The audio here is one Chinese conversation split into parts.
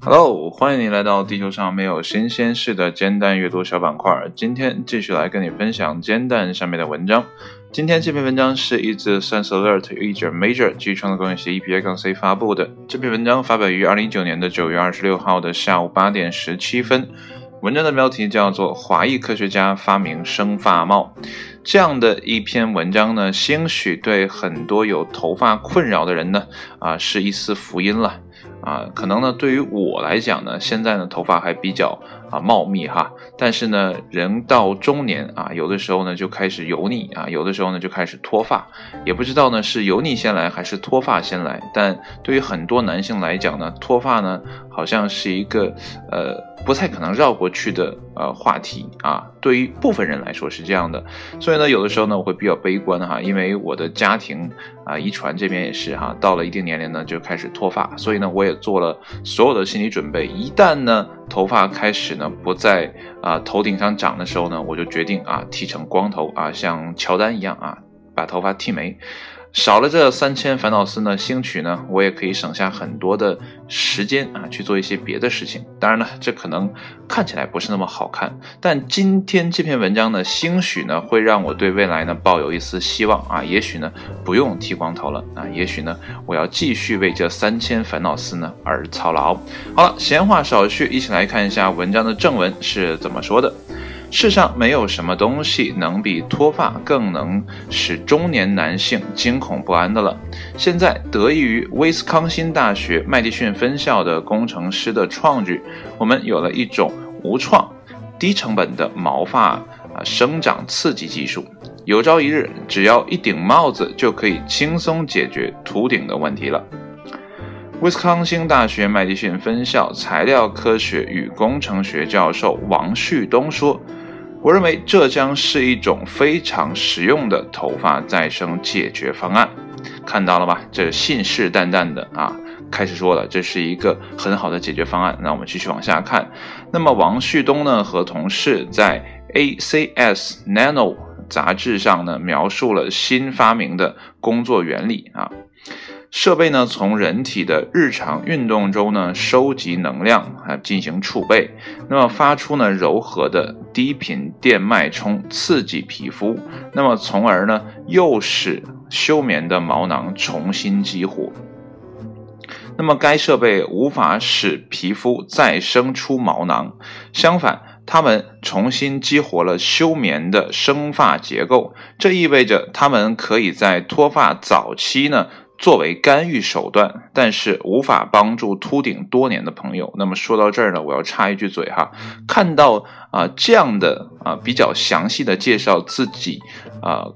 Hello，欢迎你来到地球上没有新鲜事的煎蛋阅读小板块。今天继续来跟你分享煎蛋上面的文章。今天这篇文章是一则 Science Alert 一者 Major 基于创作工业协议 P A 杠 C 发布的。这篇文章发表于二零一九年的九月二十六号的下午八点十七分。文章的标题叫做《华裔科学家发明生发帽》。这样的一篇文章呢，兴许对很多有头发困扰的人呢，啊，是一丝福音了。啊，可能呢，对于我来讲呢，现在呢头发还比较啊茂密哈，但是呢，人到中年啊，有的时候呢就开始油腻啊，有的时候呢就开始脱发，也不知道呢是油腻先来还是脱发先来。但对于很多男性来讲呢，脱发呢好像是一个呃不太可能绕过去的呃话题啊。对于部分人来说是这样的，所以呢，有的时候呢我会比较悲观哈，因为我的家庭啊遗传这边也是哈，到了一定年龄呢就开始脱发，所以呢我也。做了所有的心理准备，一旦呢头发开始呢不在啊头顶上长的时候呢，我就决定啊剃成光头啊，像乔丹一样啊把头发剃没。少了这三千烦恼丝呢，兴许呢，我也可以省下很多的时间啊，去做一些别的事情。当然了，这可能看起来不是那么好看，但今天这篇文章呢，兴许呢，会让我对未来呢抱有一丝希望啊。也许呢，不用剃光头了啊。也许呢，我要继续为这三千烦恼丝呢而操劳。好了，闲话少叙，一起来看一下文章的正文是怎么说的。世上没有什么东西能比脱发更能使中年男性惊恐不安的了。现在，得益于威斯康星大学麦迪逊分校的工程师的创举，我们有了一种无创、低成本的毛发啊生长刺激技术。有朝一日，只要一顶帽子就可以轻松解决秃顶的问题了。威斯康星大学麦迪逊分校材料科学与工程学教授王旭东说。我认为这将是一种非常实用的头发再生解决方案，看到了吧？这信誓旦旦的啊，开始说了，这是一个很好的解决方案。那我们继续往下看。那么王旭东呢和同事在 ACS Nano 杂志上呢描述了新发明的工作原理啊。设备呢，从人体的日常运动中呢收集能量啊，进行储备，那么发出呢柔和的低频电脉冲，刺激皮肤，那么从而呢又使休眠的毛囊重新激活。那么该设备无法使皮肤再生出毛囊，相反，它们重新激活了休眠的生发结构，这意味着它们可以在脱发早期呢。作为干预手段，但是无法帮助秃顶多年的朋友。那么说到这儿呢，我要插一句嘴哈，看到啊这样的啊比较详细的介绍自己啊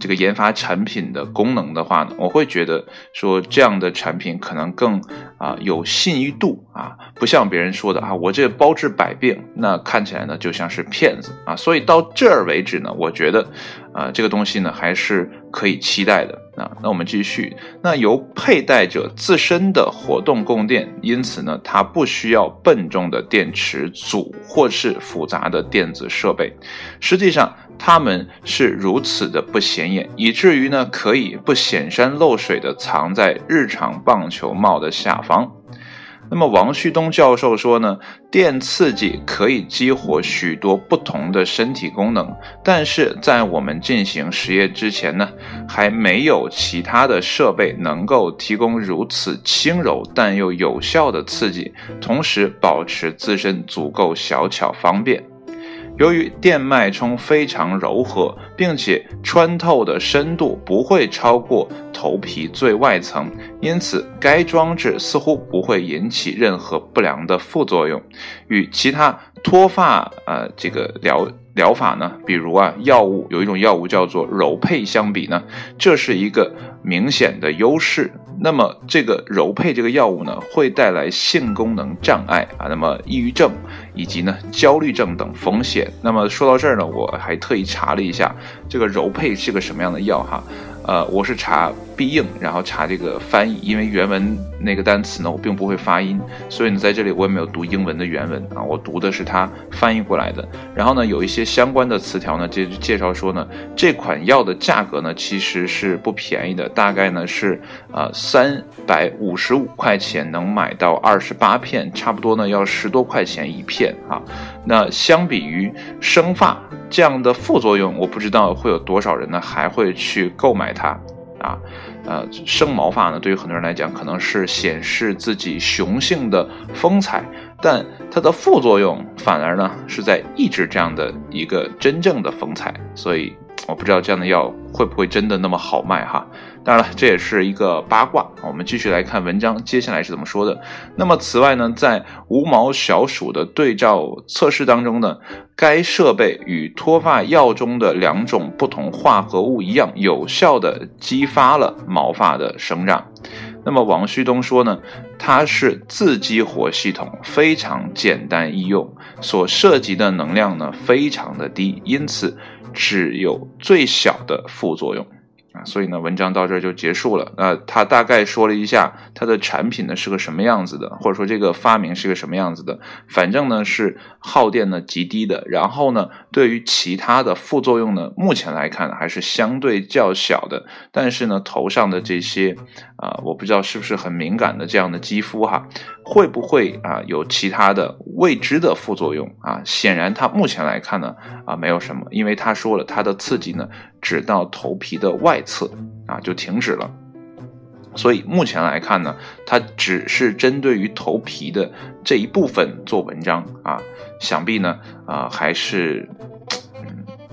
这个研发产品的功能的话呢，我会觉得说这样的产品可能更啊有信誉度啊，不像别人说的啊我这包治百病，那看起来呢就像是骗子啊。所以到这儿为止呢，我觉得啊这个东西呢还是可以期待的。啊，那我们继续。那由佩戴者自身的活动供电，因此呢，它不需要笨重的电池组或是复杂的电子设备。实际上，它们是如此的不显眼，以至于呢，可以不显山露水的藏在日常棒球帽的下方。那么王旭东教授说呢，电刺激可以激活许多不同的身体功能，但是在我们进行实验之前呢，还没有其他的设备能够提供如此轻柔但又有效的刺激，同时保持自身足够小巧方便。由于电脉冲非常柔和，并且穿透的深度不会超过头皮最外层，因此该装置似乎不会引起任何不良的副作用。与其他脱发呃这个疗疗法呢，比如啊药物有一种药物叫做柔配相比呢，这是一个明显的优势。那么这个柔配这个药物呢，会带来性功能障碍啊，那么抑郁症。以及呢焦虑症等风险。那么说到这儿呢，我还特意查了一下这个柔配是个什么样的药哈。呃，我是查必应，然后查这个翻译，因为原文那个单词呢，我并不会发音，所以呢，在这里我也没有读英文的原文啊，我读的是它翻译过来的。然后呢，有一些相关的词条呢，介介绍说呢，这款药的价格呢，其实是不便宜的，大概呢是呃三百五十五块钱能买到二十八片，差不多呢要十多块钱一片啊。那相比于生发。这样的副作用，我不知道会有多少人呢还会去购买它啊？呃，生毛发呢，对于很多人来讲，可能是显示自己雄性的风采，但它的副作用反而呢是在抑制这样的一个真正的风采，所以我不知道这样的药会不会真的那么好卖哈。当然了，这也是一个八卦。我们继续来看文章，接下来是怎么说的。那么，此外呢，在无毛小鼠的对照测试当中呢，该设备与脱发药中的两种不同化合物一样，有效的激发了毛发的生长。那么，王旭东说呢，它是自激活系统，非常简单易用，所涉及的能量呢非常的低，因此只有最小的副作用。啊，所以呢，文章到这儿就结束了。那他大概说了一下他的产品呢是个什么样子的，或者说这个发明是个什么样子的。反正呢是耗电呢极低的，然后呢对于其他的副作用呢，目前来看还是相对较小的。但是呢头上的这些啊，我不知道是不是很敏感的这样的肌肤哈。会不会啊有其他的未知的副作用啊？显然，它目前来看呢啊没有什么，因为他说了，它的刺激呢只到头皮的外次啊就停止了，所以目前来看呢，它只是针对于头皮的这一部分做文章啊，想必呢啊还是。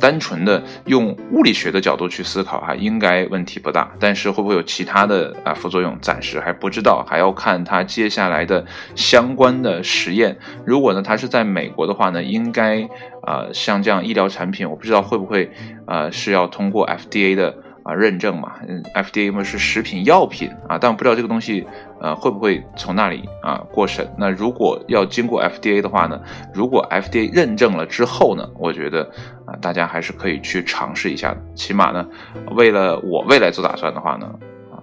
单纯的用物理学的角度去思考哈，应该问题不大。但是会不会有其他的啊副作用，暂时还不知道，还要看它接下来的相关的实验。如果呢，它是在美国的话呢，应该啊像这样医疗产品，我不知道会不会呃是要通过 FDA 的。啊，认证嘛，嗯，FDA 嘛是食品药品啊，但不知道这个东西，呃，会不会从那里啊过审？那如果要经过 FDA 的话呢，如果 FDA 认证了之后呢，我觉得啊，大家还是可以去尝试一下。起码呢，为了我未来做打算的话呢，啊，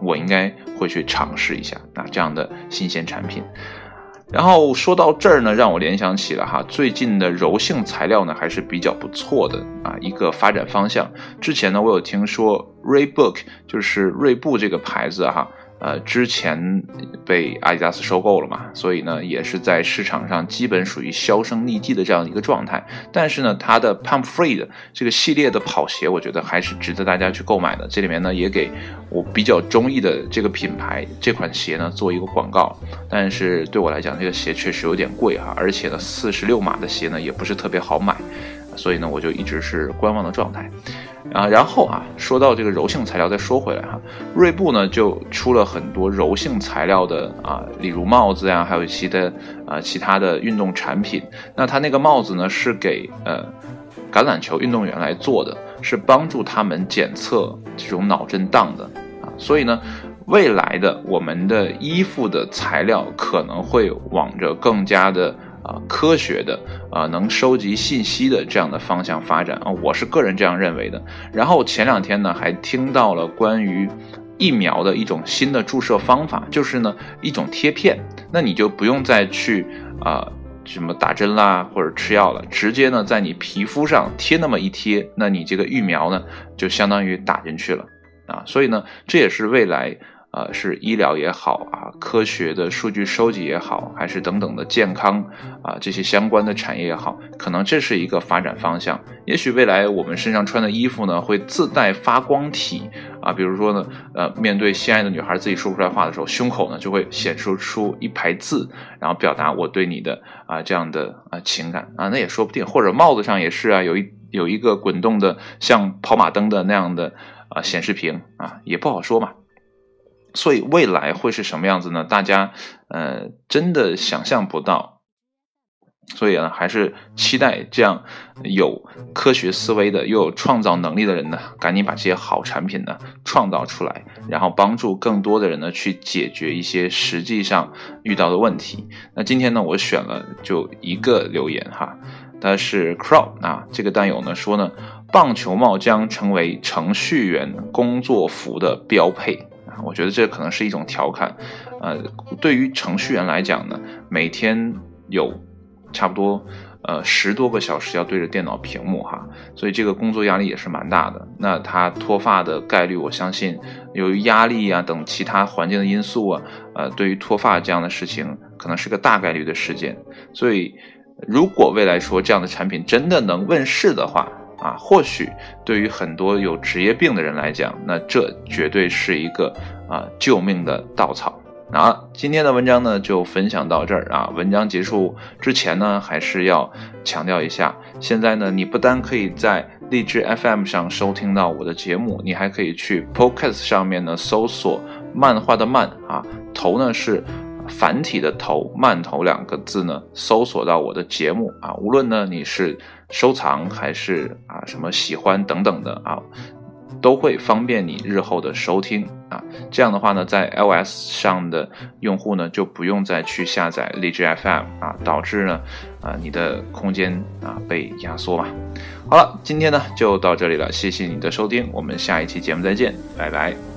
我应该会去尝试一下啊这样的新鲜产品。然后说到这儿呢，让我联想起了哈，最近的柔性材料呢还是比较不错的啊，一个发展方向。之前呢，我有听说 Raybook，就是锐步这个牌子哈。呃，之前被阿迪达斯收购了嘛，所以呢，也是在市场上基本属于销声匿迹的这样一个状态。但是呢，它的 Pump Free 的这个系列的跑鞋，我觉得还是值得大家去购买的。这里面呢，也给我比较中意的这个品牌这款鞋呢做一个广告。但是对我来讲，这个鞋确实有点贵哈，而且呢，四十六码的鞋呢也不是特别好买，所以呢，我就一直是观望的状态。啊，然后啊，说到这个柔性材料，再说回来哈，锐步呢就出了很多柔性材料的啊，例如帽子呀，还有其他啊其他的运动产品。那它那个帽子呢是给呃橄榄球运动员来做的，是帮助他们检测这种脑震荡的啊。所以呢，未来的我们的衣服的材料可能会往着更加的。啊，科学的啊，能收集信息的这样的方向发展啊，我是个人这样认为的。然后前两天呢，还听到了关于疫苗的一种新的注射方法，就是呢一种贴片，那你就不用再去啊什么打针啦或者吃药了，直接呢在你皮肤上贴那么一贴，那你这个疫苗呢就相当于打进去了啊，所以呢这也是未来。呃，是医疗也好啊，科学的数据收集也好，还是等等的健康啊这些相关的产业也好，可能这是一个发展方向。也许未来我们身上穿的衣服呢，会自带发光体啊，比如说呢，呃，面对心爱的女孩自己说不出来话的时候，胸口呢就会显示出一排字，然后表达我对你的啊这样的啊情感啊，那也说不定。或者帽子上也是啊，有一有一个滚动的像跑马灯的那样的啊显示屏啊，也不好说嘛。所以未来会是什么样子呢？大家，呃，真的想象不到。所以呢，还是期待这样有科学思维的又有创造能力的人呢，赶紧把这些好产品呢创造出来，然后帮助更多的人呢去解决一些实际上遇到的问题。那今天呢，我选了就一个留言哈，他是 Crow 啊，这个弹友呢说呢，棒球帽将成为程序员工作服的标配，我觉得这可能是一种调侃，呃，对于程序员来讲呢，每天有。差不多，呃，十多个小时要对着电脑屏幕哈，所以这个工作压力也是蛮大的。那他脱发的概率，我相信由于压力啊等其他环境的因素啊，呃，对于脱发这样的事情，可能是个大概率的事件。所以，如果未来说这样的产品真的能问世的话啊，或许对于很多有职业病的人来讲，那这绝对是一个啊救命的稻草。好，今天的文章呢就分享到这儿啊。文章结束之前呢，还是要强调一下，现在呢，你不单可以在荔枝 FM 上收听到我的节目，你还可以去 Podcast 上面呢搜索“漫画的漫”啊，头呢是繁体的头，漫头两个字呢，搜索到我的节目啊。无论呢你是收藏还是啊什么喜欢等等的啊。都会方便你日后的收听啊，这样的话呢，在 iOS 上的用户呢就不用再去下载荔枝 FM 啊，导致呢啊你的空间啊被压缩嘛。好了，今天呢就到这里了，谢谢你的收听，我们下一期节目再见，拜拜。